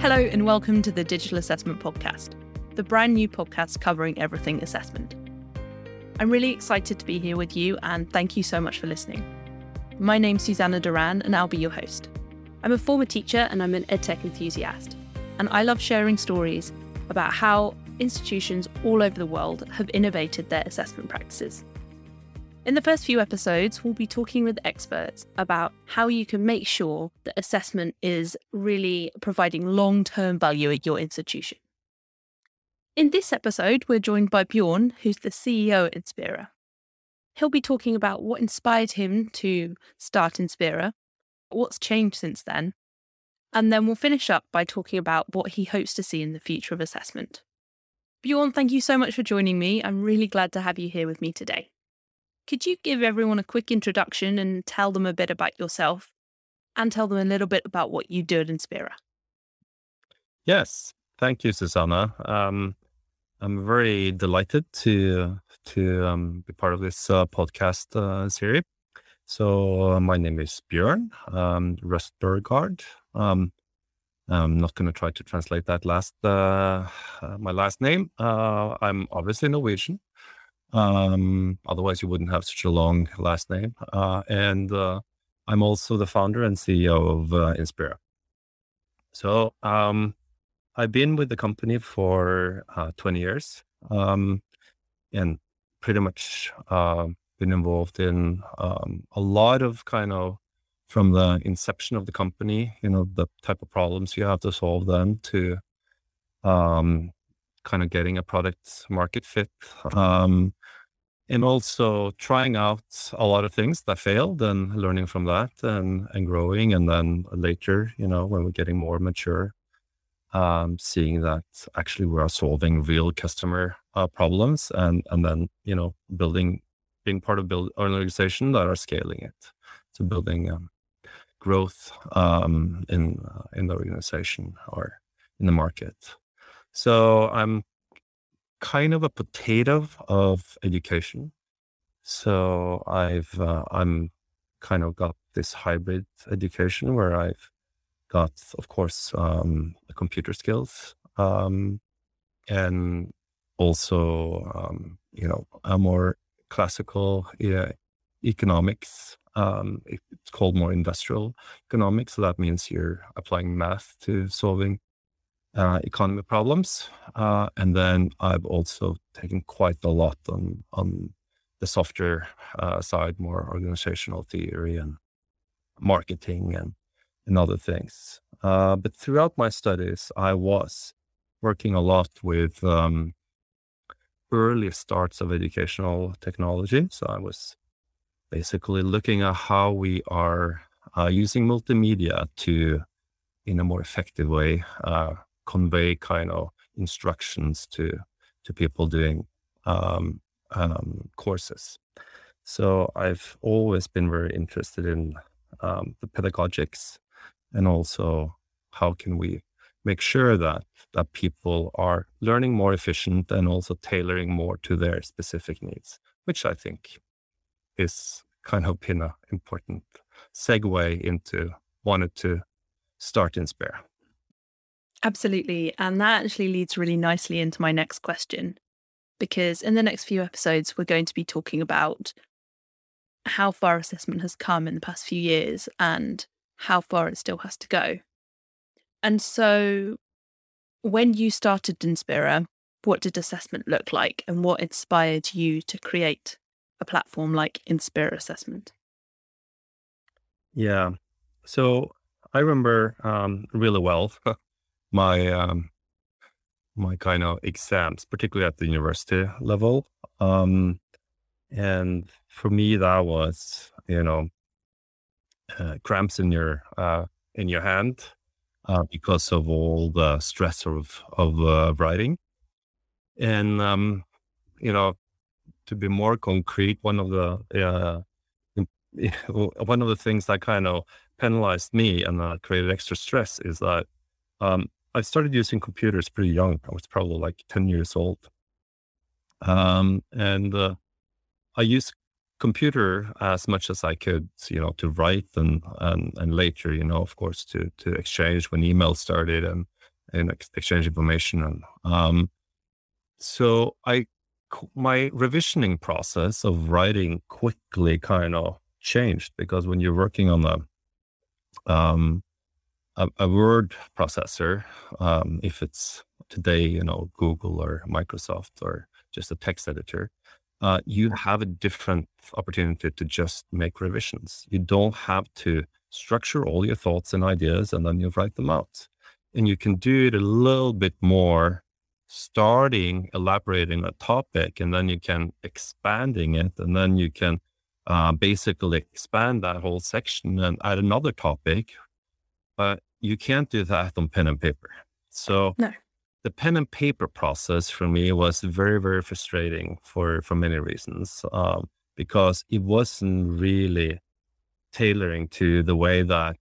Hello, and welcome to the Digital Assessment Podcast, the brand new podcast covering everything assessment. I'm really excited to be here with you, and thank you so much for listening. My name's Susanna Duran, and I'll be your host. I'm a former teacher and I'm an EdTech enthusiast, and I love sharing stories about how institutions all over the world have innovated their assessment practices. In the first few episodes, we'll be talking with experts about how you can make sure that assessment is really providing long term value at your institution. In this episode, we're joined by Bjørn, who's the CEO at Inspera. He'll be talking about what inspired him to start Inspera, what's changed since then, and then we'll finish up by talking about what he hopes to see in the future of assessment. Bjørn, thank you so much for joining me. I'm really glad to have you here with me today. Could you give everyone a quick introduction and tell them a bit about yourself and tell them a little bit about what you do at Inspera? Yes, thank you, Susanna. Um, I'm very delighted to to um, be part of this uh, podcast uh, series. So uh, my name is Bjørn um, Rustberggaard. Um, I'm not going to try to translate that last uh, uh, my last name. Uh, I'm obviously Norwegian. Um, otherwise, you wouldn't have such a long last name. Uh, and uh, I'm also the founder and CEO of uh, Inspera. So um, I've been with the company for uh, 20 years um, and pretty much uh, been involved in um, a lot of kind of from the inception of the company, you know, the type of problems you have to solve them to um, kind of getting a product market fit. Um, and also trying out a lot of things that failed and learning from that and, and growing. And then later, you know, when we're getting more mature, um, seeing that actually we are solving real customer uh, problems and, and then, you know, building, being part of build an organization that are scaling it. So building um, growth um, in, uh, in the organization or in the market. So I'm kind of a potato of education. So I've uh, I'm kind of got this hybrid education where I've got, of course, um, computer skills um, and also um, you know a more classical yeah, economics. Um, it's called more industrial economics, so that means you're applying math to solving uh, economy problems. Uh, and then I've also taken quite a lot on, on the software uh, side, more organizational theory and marketing and, and other things. Uh, but throughout my studies, I was working a lot with um, early starts of educational technology. So I was basically looking at how we are uh, using multimedia to, in a more effective way, uh, convey kind of instructions to to people doing um, um, courses. So I've always been very interested in um, the pedagogics and also how can we make sure that that people are learning more efficient and also tailoring more to their specific needs, which I think is kind of been an important segue into wanted to start Inspera. Absolutely. And that actually leads really nicely into my next question. Because in the next few episodes, we're going to be talking about how far assessment has come in the past few years and how far it still has to go. And so, when you started Inspera, what did assessment look like and what inspired you to create a platform like Inspera Assessment? Yeah. So, I remember um, really well my um, my kind of exams, particularly at the university level. Um, and for me, that was you know uh, cramps in your uh, in your hand uh, because of all the stress of of uh, writing. And um, you know, to be more concrete, one of the uh, one of the things that kind of penalized me and uh, created extra stress is that um, I started using computers pretty young. I was probably like 10 years old. Um, and uh, I used computer as much as I could, you know, to write and, and, and later, you know, of course, to, to exchange when email started and and exchange information. And um, so I, my revisioning process of writing quickly kind of changed because when you're working on a, um, a, a word processor, um, if it's today, you know, Google or Microsoft or just a text editor, uh, you have a different opportunity to just make revisions. You don't have to structure all your thoughts and ideas and then you write them out. And you can do it a little bit more starting elaborating a topic and then you can expanding it and then you can uh, basically expand that whole section and add another topic but you can't do that on pen and paper so no the pen and paper process for me was very very frustrating for for many reasons um, because it wasn't really tailoring to the way that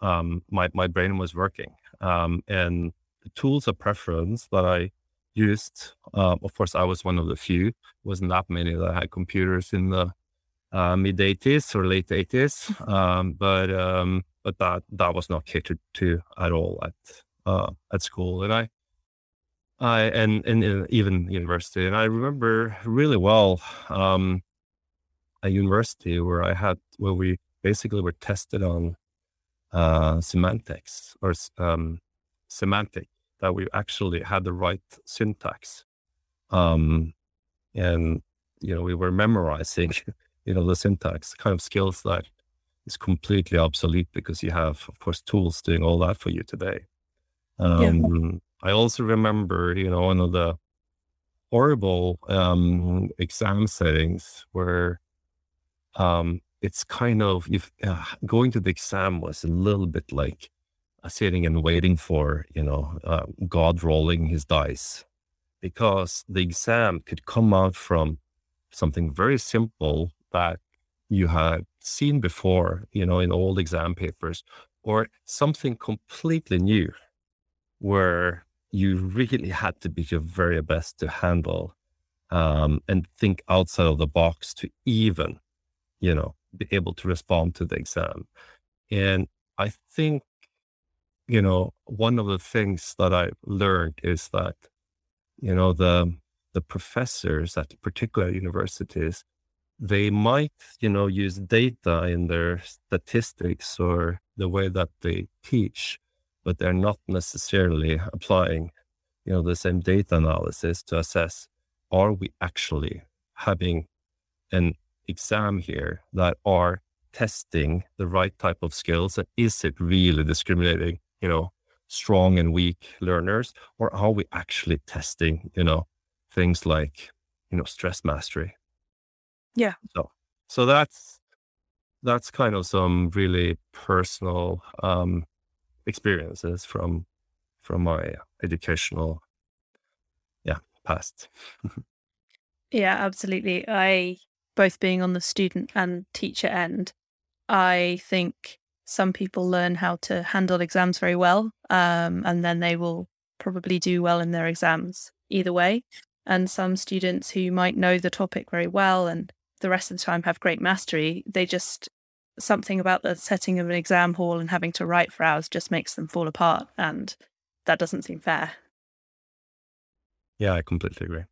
um, my my brain was working um, and the tools of preference that I used. Uh, of course, I was one of the few. wasn't that many that had computers in the uh, mid 80s or late 80s, um, but um, but that that was not catered to at all at uh, at school. And I I and, and, even university. And I remember really well um, a university where I had where we basically were tested on uh, semantics or um, semantic that we actually had the right syntax, um, and you know we were memorizing you know the syntax kind of skills that is completely obsolete because you have of course tools doing all that for you today. Um, yeah I also remember, you know, one of the horrible um, exam settings where um, it's kind of if uh, going to the exam was a little bit like uh, sitting and waiting for, you know, uh, God rolling his dice, because the exam could come out from something very simple that you had seen before, you know, in old exam papers, or something completely new where you really had to be your very best to handle um, and think outside of the box to even, you know, be able to respond to the exam. And I think, you know, one of the things that I learned is that, you know, the the professors at particular universities, they might, you know, use data in their statistics or the way that they teach but they're not necessarily applying, you know, the same data analysis to assess are we actually having an exam here that are testing the right type of skills and is it really discriminating, you know, strong and weak learners, or are we actually testing, you know, things like, you know, stress mastery? Yeah. So so that's that's kind of some really personal um experiences from from my educational yeah past. Yeah absolutely. I both being on the student and teacher end i think some people learn how to handle exams very well um, and then they will probably do well in their exams either way. And some students who might know the topic very well and the rest of the time have great mastery they just something about the setting of an exam hall and having to write for hours just makes them fall apart. And that doesn't seem fair. Yeah, I completely agree.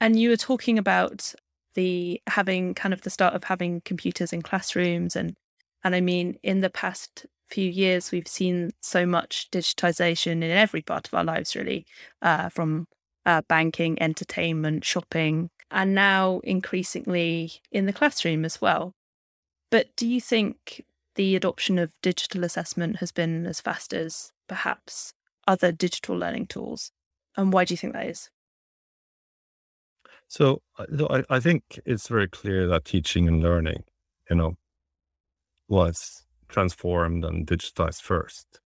And you were talking about the having kind of the start of having computers in classrooms and and I mean in the past few years we've seen so much digitization in every part of our lives really uh, from uh, banking entertainment shopping and now increasingly in the classroom as well but do you think the adoption of digital assessment has been as fast as perhaps other digital learning tools? And why do you think that is? So uh, I, I think it's very clear that teaching and learning, you know, was transformed and digitized first.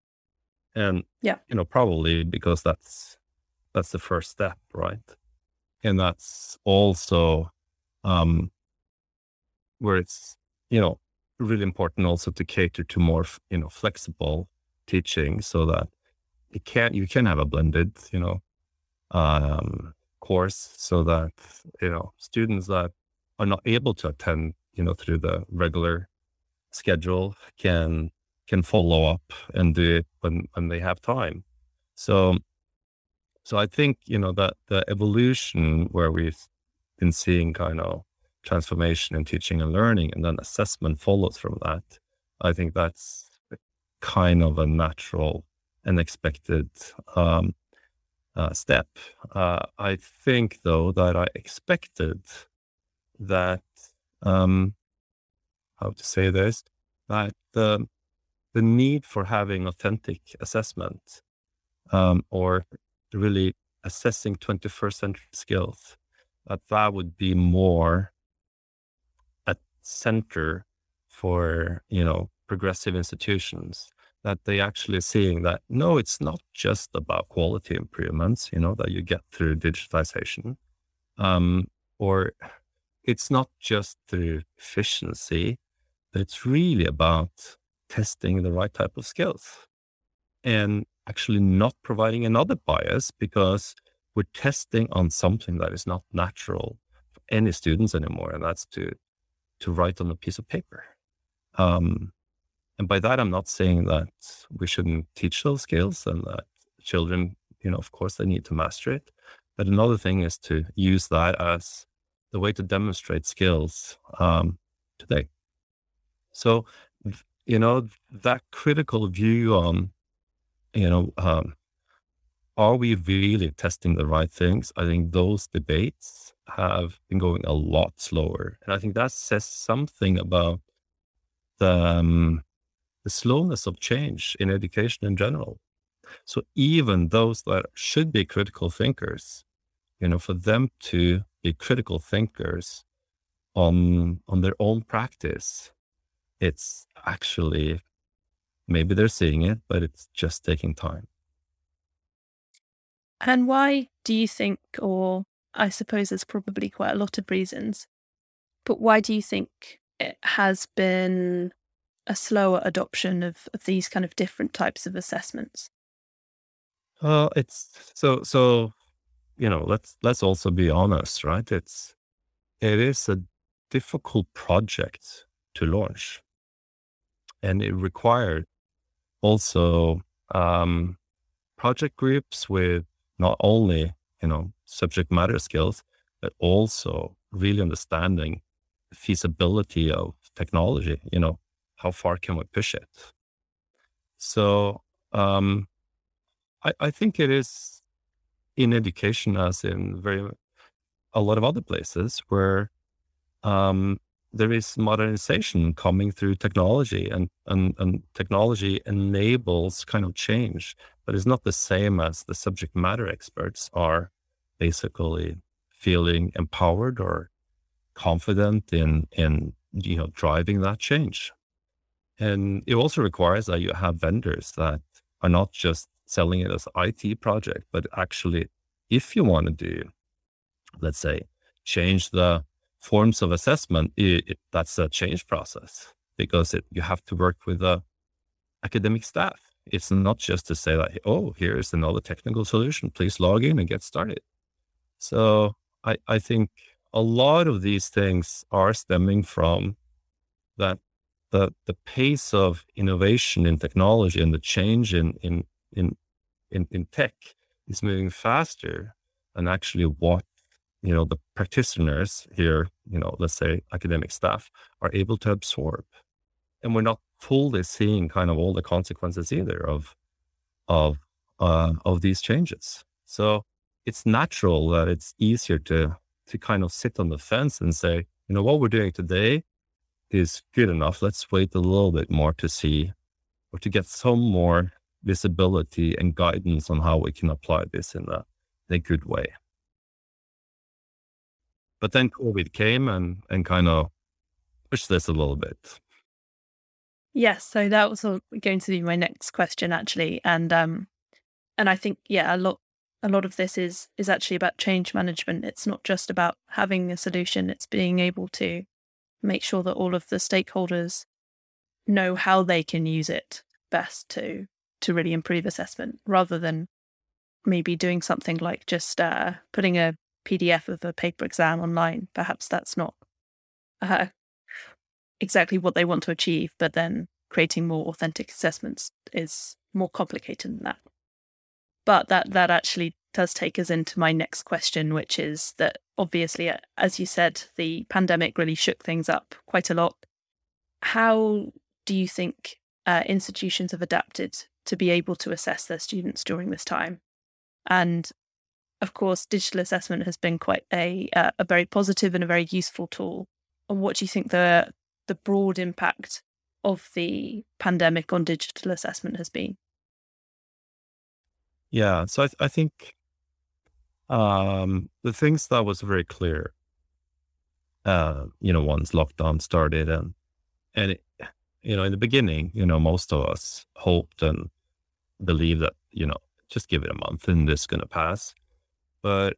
And yeah, you know, probably because that's that's the first step, right? And that's also um where it's you know, really important also to cater to more, you know, flexible teaching so that it can you can have a blended, you know, um, course so that you know students that are not able to attend, you know, through the regular schedule can can follow up and do it when when they have time. So, so I think you know that the evolution where we've been seeing kind of transformation in teaching and learning, and then assessment follows from that. I think that's kind of a natural and expected um, uh, step. Uh, I think, though, that I expected that um, how to say this that the the need for having authentic assessment um, or really assessing 21st century skills that that would be more at center for you know progressive institutions that they actually seeing that no it's not just about quality improvements you know that you get through digitization um, or it's not just through efficiency it's really about testing the right type of skills. And actually not providing another bias because we're testing on something that is not natural for any students anymore, and that's to to write on a piece of paper. Um, and by that, I'm not saying that we shouldn't teach those skills and that children, you know, of course, they need to master it. But another thing is to use that as the way to demonstrate skills um, today. So, you know, that critical view on, you know, um, are we really testing the right things? I think those debates have been going a lot slower. And I think that says something about the, um, the slowness of change in education in general. So even those that should be critical thinkers, you know, for them to be critical thinkers on on their own practice, it's actually maybe they're seeing it, but it's just taking time. And why do you think, or I suppose there's probably quite a lot of reasons, but why do you think it has been a slower adoption of, of these kind of different types of assessments? Well, it's so so you know, let's let's also be honest, right? It's it is a difficult project to launch. And it required also um, project groups with not only you know subject matter skills but also really understanding the feasibility of technology you know how far can we push it? So um, I, I think it is in education as in very a lot of other places where um, there is modernization coming through technology and, and, and technology enables kind of change but it's not the same as the subject matter experts are basically feeling empowered or confident in in you know driving that change. And it also requires that you have vendors that are not just selling it as IT project but actually if you want to do let's say change the forms of assessment, it, it, that's a change process because it, you have to work with the academic staff. It's not just to say that, oh, here's another technical solution. Please log in and get started. So I, I think a lot of these things are stemming from that the the pace of innovation in technology and the change in in in in, in tech is moving faster than actually what you know the practitioners here you know let's say academic staff are able to absorb. And we're not fully seeing kind of all the consequences either of of uh, of these changes. So it's natural that it's easier to to kind of sit on the fence and say you know what we're doing today is good enough. Let's wait a little bit more to see or to get some more visibility and guidance on how we can apply this in a, in a good way but then COVID came and and kind of pushed this a little bit. Yes, so that was going to be my next question actually, and um, and I think yeah, a lot a lot of this is is actually about change management. It's not just about having a solution; it's being able to make sure that all of the stakeholders know how they can use it best to to really improve assessment, rather than maybe doing something like just uh, putting a PDF of a paper exam online. Perhaps that's not uh, exactly what they want to achieve, but then creating more authentic assessments is more complicated than that. but that that actually does take us into my next question, which is that obviously, uh, as you said, the pandemic really shook things up quite a lot. How do you think uh, institutions have adapted to be able to assess their students during this time? And of course, digital assessment has been quite a uh, a very positive and a very useful tool. And what do you think the the broad impact of the pandemic on digital assessment has been? Yeah, so I, th- I think um, the things that was very clear, uh, you know, once lockdown started, and and it, you know, in the beginning, you know, most of us hoped and believed that you know, just give it a month and this is gonna pass. But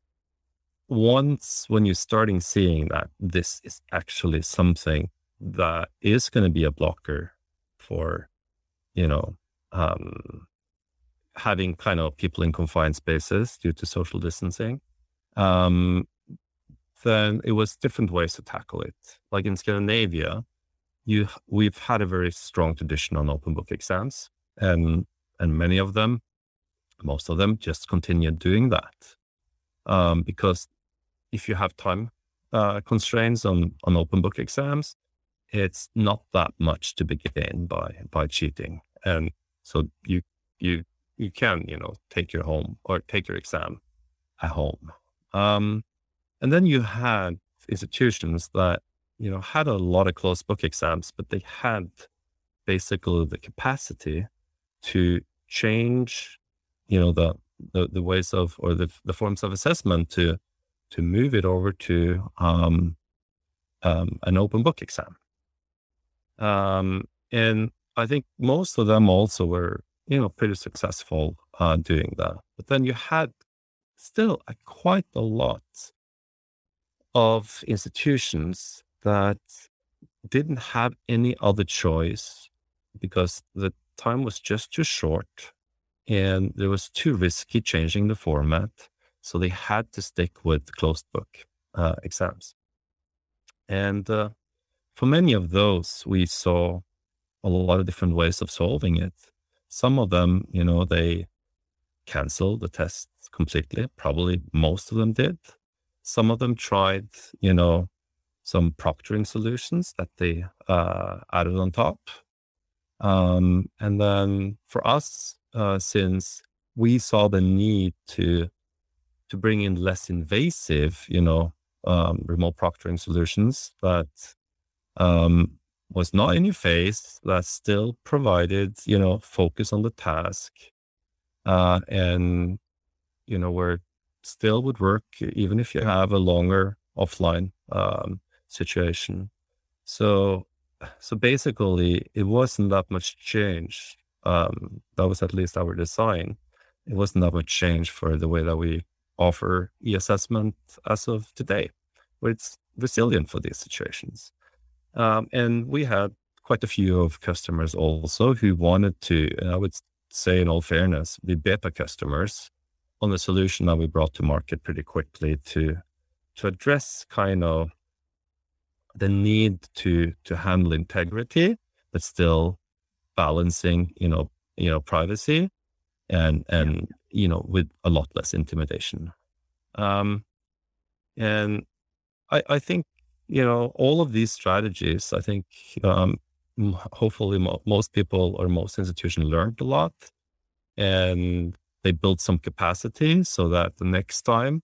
once when you're starting seeing that this is actually something that is going to be a blocker for, you know, um, having kind of people in confined spaces due to social distancing, um, then it was different ways to tackle it. Like in Scandinavia, you we've had a very strong tradition on open book exams, and and many of them, most of them, just continued doing that um, because if you have time uh, constraints on on open book exams, it's not that much to begin by by cheating, and so you you you can you know take your home or take your exam at home, um, and then you had institutions that you know had a lot of closed book exams, but they had basically the capacity to change you know the the, the ways of or the, the forms of assessment to to move it over to um, um, an open book exam. Um, and I think most of them also were, you know, pretty successful uh, doing that. But then you had still a, quite a lot of institutions that didn't have any other choice because the time was just too short and it was too risky changing the format. So they had to stick with closed book uh, exams. And uh, for many of those, we saw a lot of different ways of solving it. Some of them, you know, they canceled the tests completely. Probably most of them did. Some of them tried, you know, some proctoring solutions that they uh, added on top. Um, and then for us, uh, since we saw the need to to bring in less invasive, you know, um, remote proctoring solutions that um, was not in your face, that still provided, you know, focus on the task, uh, and you know, where still would work even if you have a longer offline um, situation. So, so basically, it wasn't that much change um, that was at least our design. It wasn't that much change for the way that we offer e-assessment as of today, but it's resilient for these situations. Um, and we had quite a few of customers also who wanted to, and I would say in all fairness, be beta customers on the solution that we brought to market pretty quickly to to address kind of the need to to handle integrity, but still balancing, you know, you know, privacy and and yeah. you know, with a lot less intimidation. Um, and I I think you know all of these strategies. I think um, hopefully mo- most people or most institutions learned a lot, and they built some capacity so that the next time,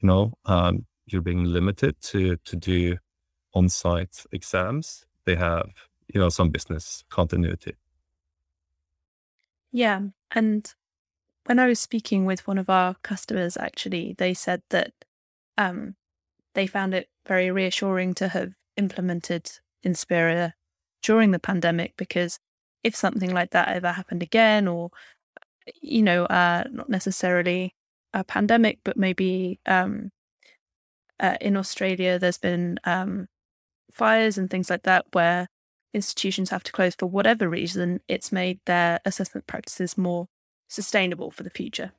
you know, um, you're being limited to to do on-site exams, they have you know some business continuity. Yeah. And when I was speaking with one of our customers, actually, they said that um, they found it very reassuring to have implemented Inspera during the pandemic because if something like that ever happened again, or, you know, uh, not necessarily a pandemic, but maybe um, uh, in Australia, there's been um, fires and things like that where institutions have to close for whatever reason, it's made their assessment practices more sustainable for the future.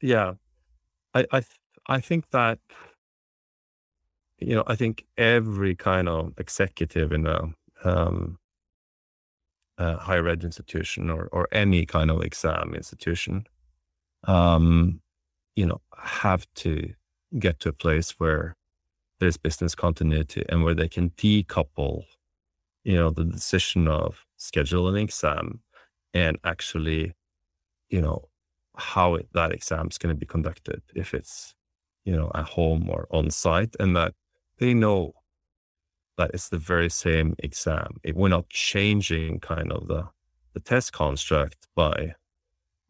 Yeah, I I th- I think that you know I think every kind of executive in a um, uh, higher ed institution or or any kind of exam institution, um, you know, have to get to a place where there's business continuity and where they can decouple, you know, the decision of scheduling an exam and actually, you know, how it, that exam is going to be conducted if it's, you know, at home or on site, and that they know that it's the very same exam. It, we're not changing kind of the the test construct by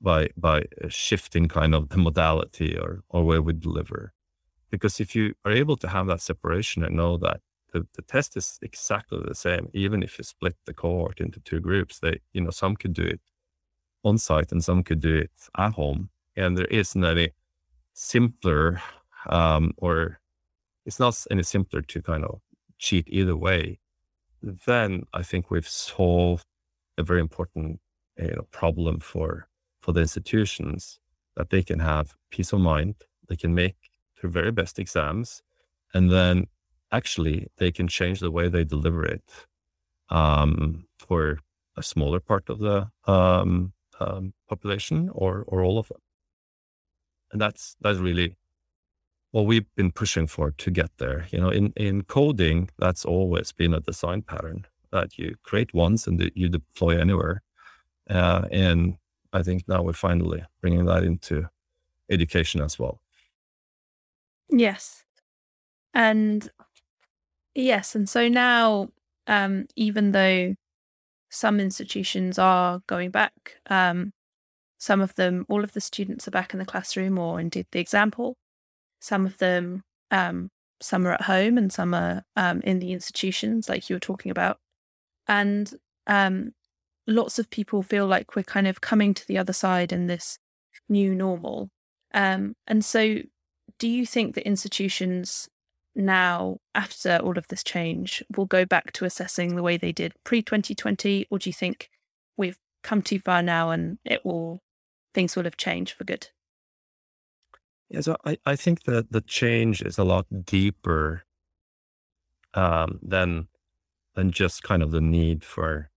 by by shifting kind of the modality or or where we deliver. Because if you are able to have that separation and know that the, the test is exactly the same, even if you split the cohort into two groups, they you know some could do it on site and some could do it at home, and there isn't any simpler um, or it's not any simpler to kind of cheat either way. Then I think we've solved a very important you know, problem for for the institutions that they can have peace of mind, they can make their very best exams, and then actually they can change the way they deliver it um, for a smaller part of the um, um, population or or all of them. And that's that's really what we've been pushing for to get there. You know, in in coding, that's always been a design pattern that you create once and you deploy anywhere. Uh, and I think now we're finally bringing that into education as well. Yes. And yes. And so now, um, even though some institutions are going back, um, some of them, all of the students are back in the classroom or indeed the example. Some of them, um, some are at home and some are um, in the institutions, like you were talking about. And um, lots of people feel like we're kind of coming to the other side in this new normal. Um, and so, do you think that institutions now, after all of this change, will go back to assessing the way they did pre 2020? Or do you think we've come too far now and it will, things will have changed for good? Yeah, so I, I think that the change is a lot deeper um, than than just kind of the need for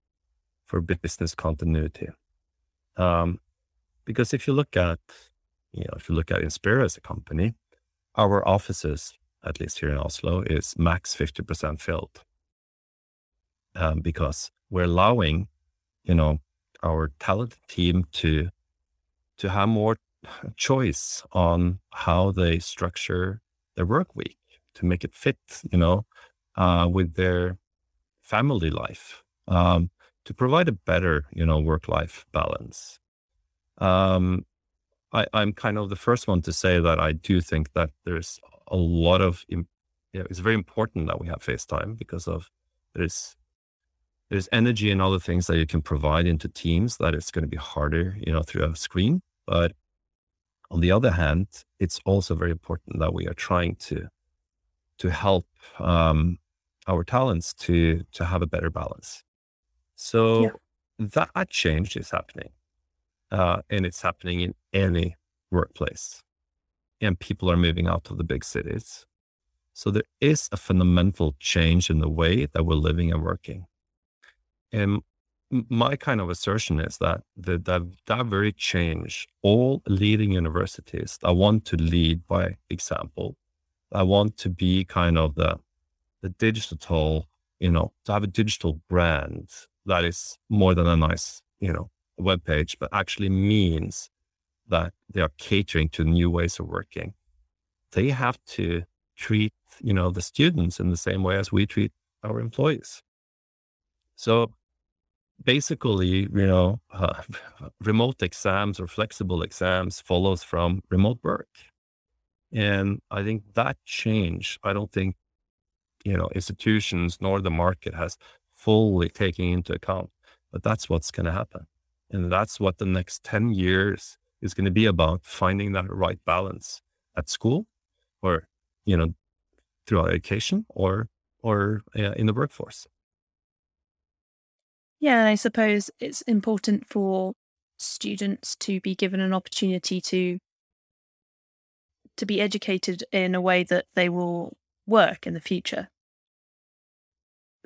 for business continuity. Um, because if you look at, you know, if you look at Inspera as a company, our offices, at least here in Oslo, is max 50% filled. Um, because we're allowing, you know, our talented team to to have more choice on how they structure their work week to make it fit, you know, uh, with their family life. Um, to provide a better, you know, work life balance. Um, I, I'm kind of the first one to say that I do think that there's a lot of, you know, it's very important that we have FaceTime because of there's there's energy and other things that you can provide into teams that it's going to be harder, you know, through a screen. But on the other hand, it's also very important that we are trying to to help um, our talents to to have a better balance. So yeah. that change is happening. Uh, and it's happening in any workplace. And people are moving out of the big cities. So there is a fundamental change in the way that we're living and working. And my kind of assertion is that the, that, that very change, all leading universities that want to lead by example, I want to be kind of the, the digital, you know, to have a digital brand that is more than a nice, you know, web page, but actually means that they are catering to new ways of working. They have to treat, you know, the students in the same way as we treat our employees. So basically, you know, uh, remote exams or flexible exams follows from remote work. And I think that change, I don't think, you know, institutions nor the market has fully taken into account. But that's what's going to happen. And that's what the next 10 years is going to be about finding that right balance at school or, you know, through education or, or uh, in the workforce. Yeah, I suppose it's important for students to be given an opportunity to to be educated in a way that they will work in the future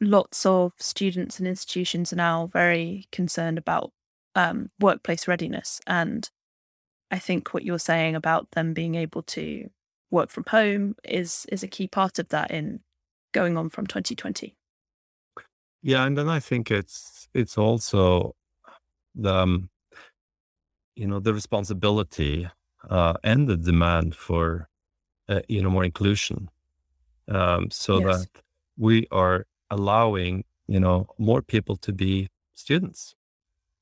lots of students and institutions are now very concerned about um, workplace readiness. And I think what you're saying about them being able to work from home is is a key part of that in going on from 2020. Yeah, and then I think it's it's also the um, you know the responsibility uh, and the demand for uh, you know more inclusion, um, so yes. that we are allowing you know more people to be students.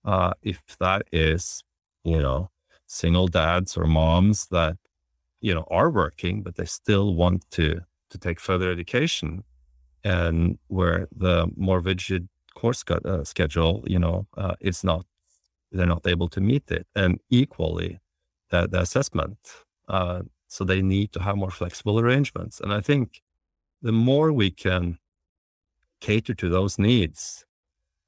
Uh, if that is you know single dads or moms that you know are working but they still want to to take further education. And where the more rigid course uh, schedule you know uh, is not they're not able to meet it. And equally the, the assessment uh, so they need to have more flexible arrangements. And i think the more we can cater to those needs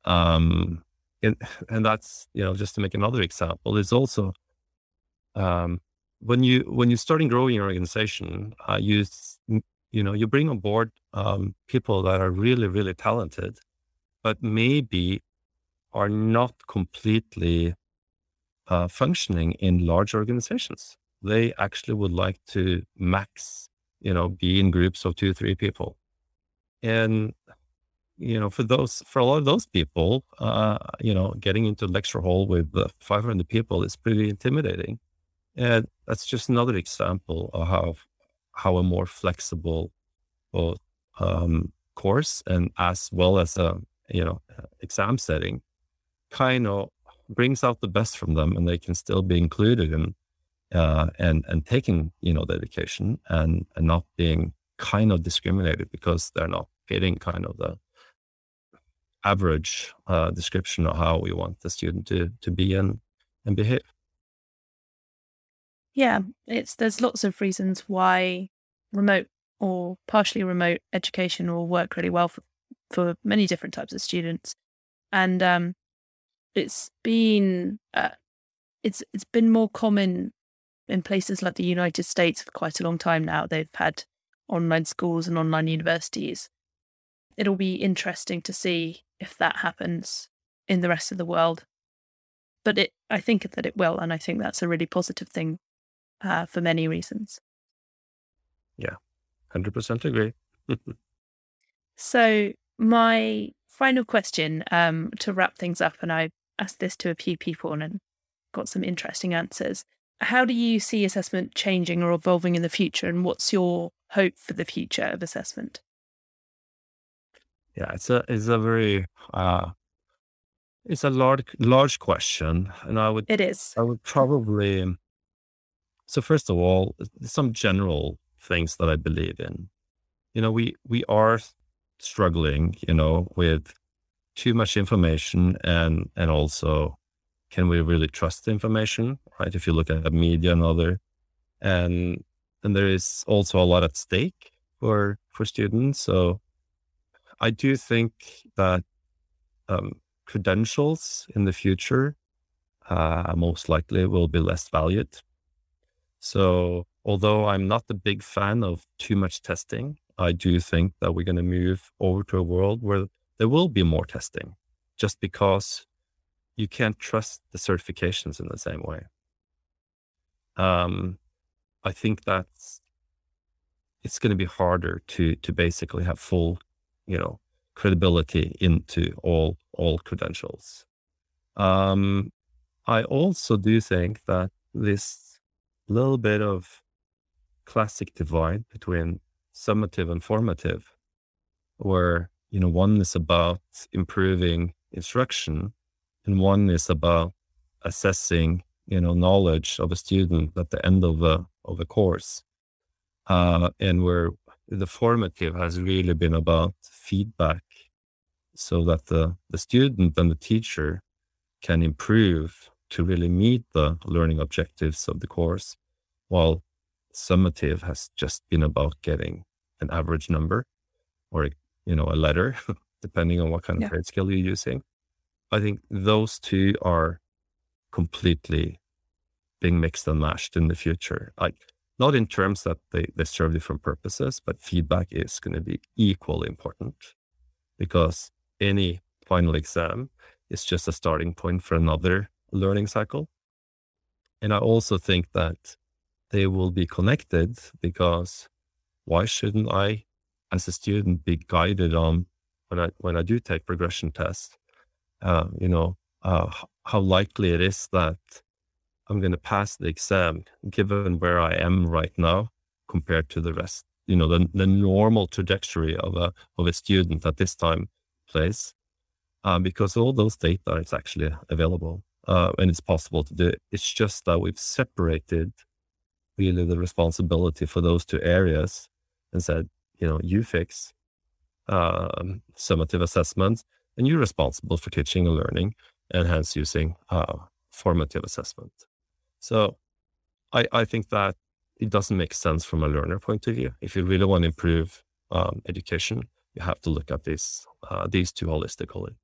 um, and, and that's you know just to make another example is also um, when you when you're starting growing your organization, uh, you you know you bring on board um, people that are really really talented, but maybe are not completely uh, functioning in large organizations. They actually would like to max, you know, be in groups of two three people, and you know, for those, for a lot of those people, uh, you know, getting into lecture hall with uh, 500 people is pretty intimidating. And that's just another example of how how a more flexible both um, course and as well as a you know exam setting kind of brings out the best from them, and they can still be included in uh, and and taking you know the education and and not being kind of discriminated because they're not hitting kind of the average uh, description of how we want the student to to be and and behave. Yeah, it's there's lots of reasons why remote or partially remote education will work really well for, for many different types of students, and um, it's been uh, it's it's been more common in places like the United States for quite a long time now. They've had online schools and online universities. It'll be interesting to see if that happens in the rest of the world. But it, I think that it will, and I think that's a really positive thing uh, for many reasons. Yeah, 100% agree. so, my final question um, to wrap things up, and I asked this to a few people and got some interesting answers. How do you see assessment changing or evolving in the future, and what's your hope for the future of assessment? Yeah, it's a it's a very uh, it's a large large question, and I would it is I would probably so first of all, some general things that I believe in. You know, we we are struggling, you know, with too much information and and also can we really trust the information, right? If you look at the media and other and and there is also a lot at stake for for students. So I do think that um, credentials in the future uh, most likely will be less valued so, although I'm not a big fan of too much testing, I do think that we're going to move over to a world where there will be more testing just because you can't trust the certifications in the same way. Um, I think that's it's going to be harder to to basically have full, you know, credibility into all all credentials. Um, I also do think that this little bit of classic divide between summative and formative, where you know one is about improving instruction, and one is about assessing you know knowledge of a student at the end of a of a course, uh, and where the formative has really been about feedback, so that the the student and the teacher can improve to really meet the learning objectives of the course, while summative has just been about getting an average number or you know a letter, depending on what kind yeah. of grade scale you're using. I think those two are completely being mixed and mashed in the future. Like not in terms that they, they serve different purposes, but feedback is going to be equally important. because any final exam is just a starting point for another learning cycle. And I also think that they will be connected because why shouldn't I, as a student, be guided on when I when I do take progression tests? Uh, you know, uh, how likely it is that I'm going to pass the exam given where I am right now compared to the rest. You know, the, the normal trajectory of a of a student at this time place, uh, because all those data is actually available uh, and it's possible to do it. It's just that we've separated really the responsibility for those two areas and said, you know, you fix um, summative assessments and you're responsible for teaching and learning and hence using uh, formative assessment. So I, I think that it doesn't make sense from a learner point of view. If you really want to improve um, education, you have to look at these uh, these two holistically.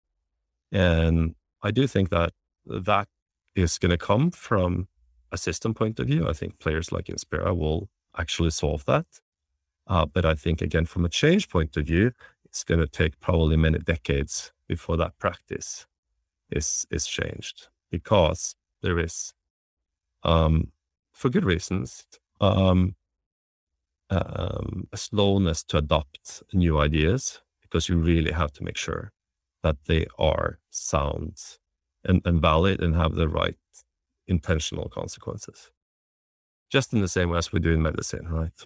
And I do think that that is going to come from a system point of view. I think players like Inspera will actually solve that. Uh, but I think again, from a change point of view, it's going to take probably many decades before that practice is is changed because there is, um, for good reasons, um, um, a slowness to adopt new ideas because you really have to make sure that they are sound and, and valid and have the right intentional consequences. Just in the same way as we do in medicine, right?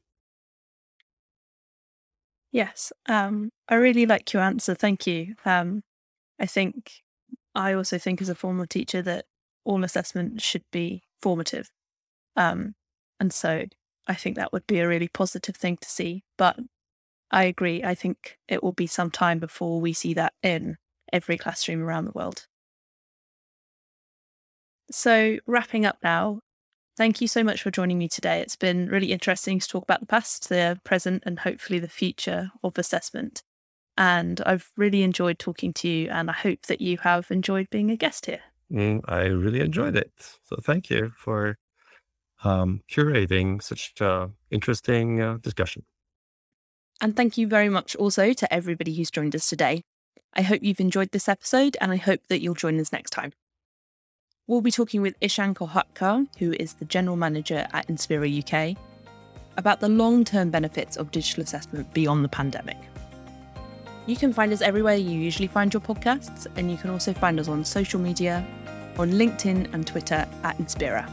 Yes, um, I really like your answer. Thank you. Um, I think I also think as a former teacher that all assessment should be formative. Um, and so I think that would be a really positive thing to see. But I agree. I think it will be some time before we see that in every classroom around the world. So, wrapping up now, thank you so much for joining me today. It's been really interesting to talk about the past, the present, and hopefully the future of assessment. And I've really enjoyed talking to you, and I hope that you have enjoyed being a guest here. Mm, I really enjoyed it. So, thank you for um, curating such an interesting uh, discussion. And thank you very much also to everybody who's joined us today. I hope you've enjoyed this episode, and I hope that you'll join us next time. We'll be talking with Ishan Kolhatkar, who is the General Manager at Inspera UK, about the long term benefits of digital assessment beyond the pandemic. You can find us everywhere you usually find your podcasts, and you can also find us on social media, on LinkedIn and Twitter at Inspera.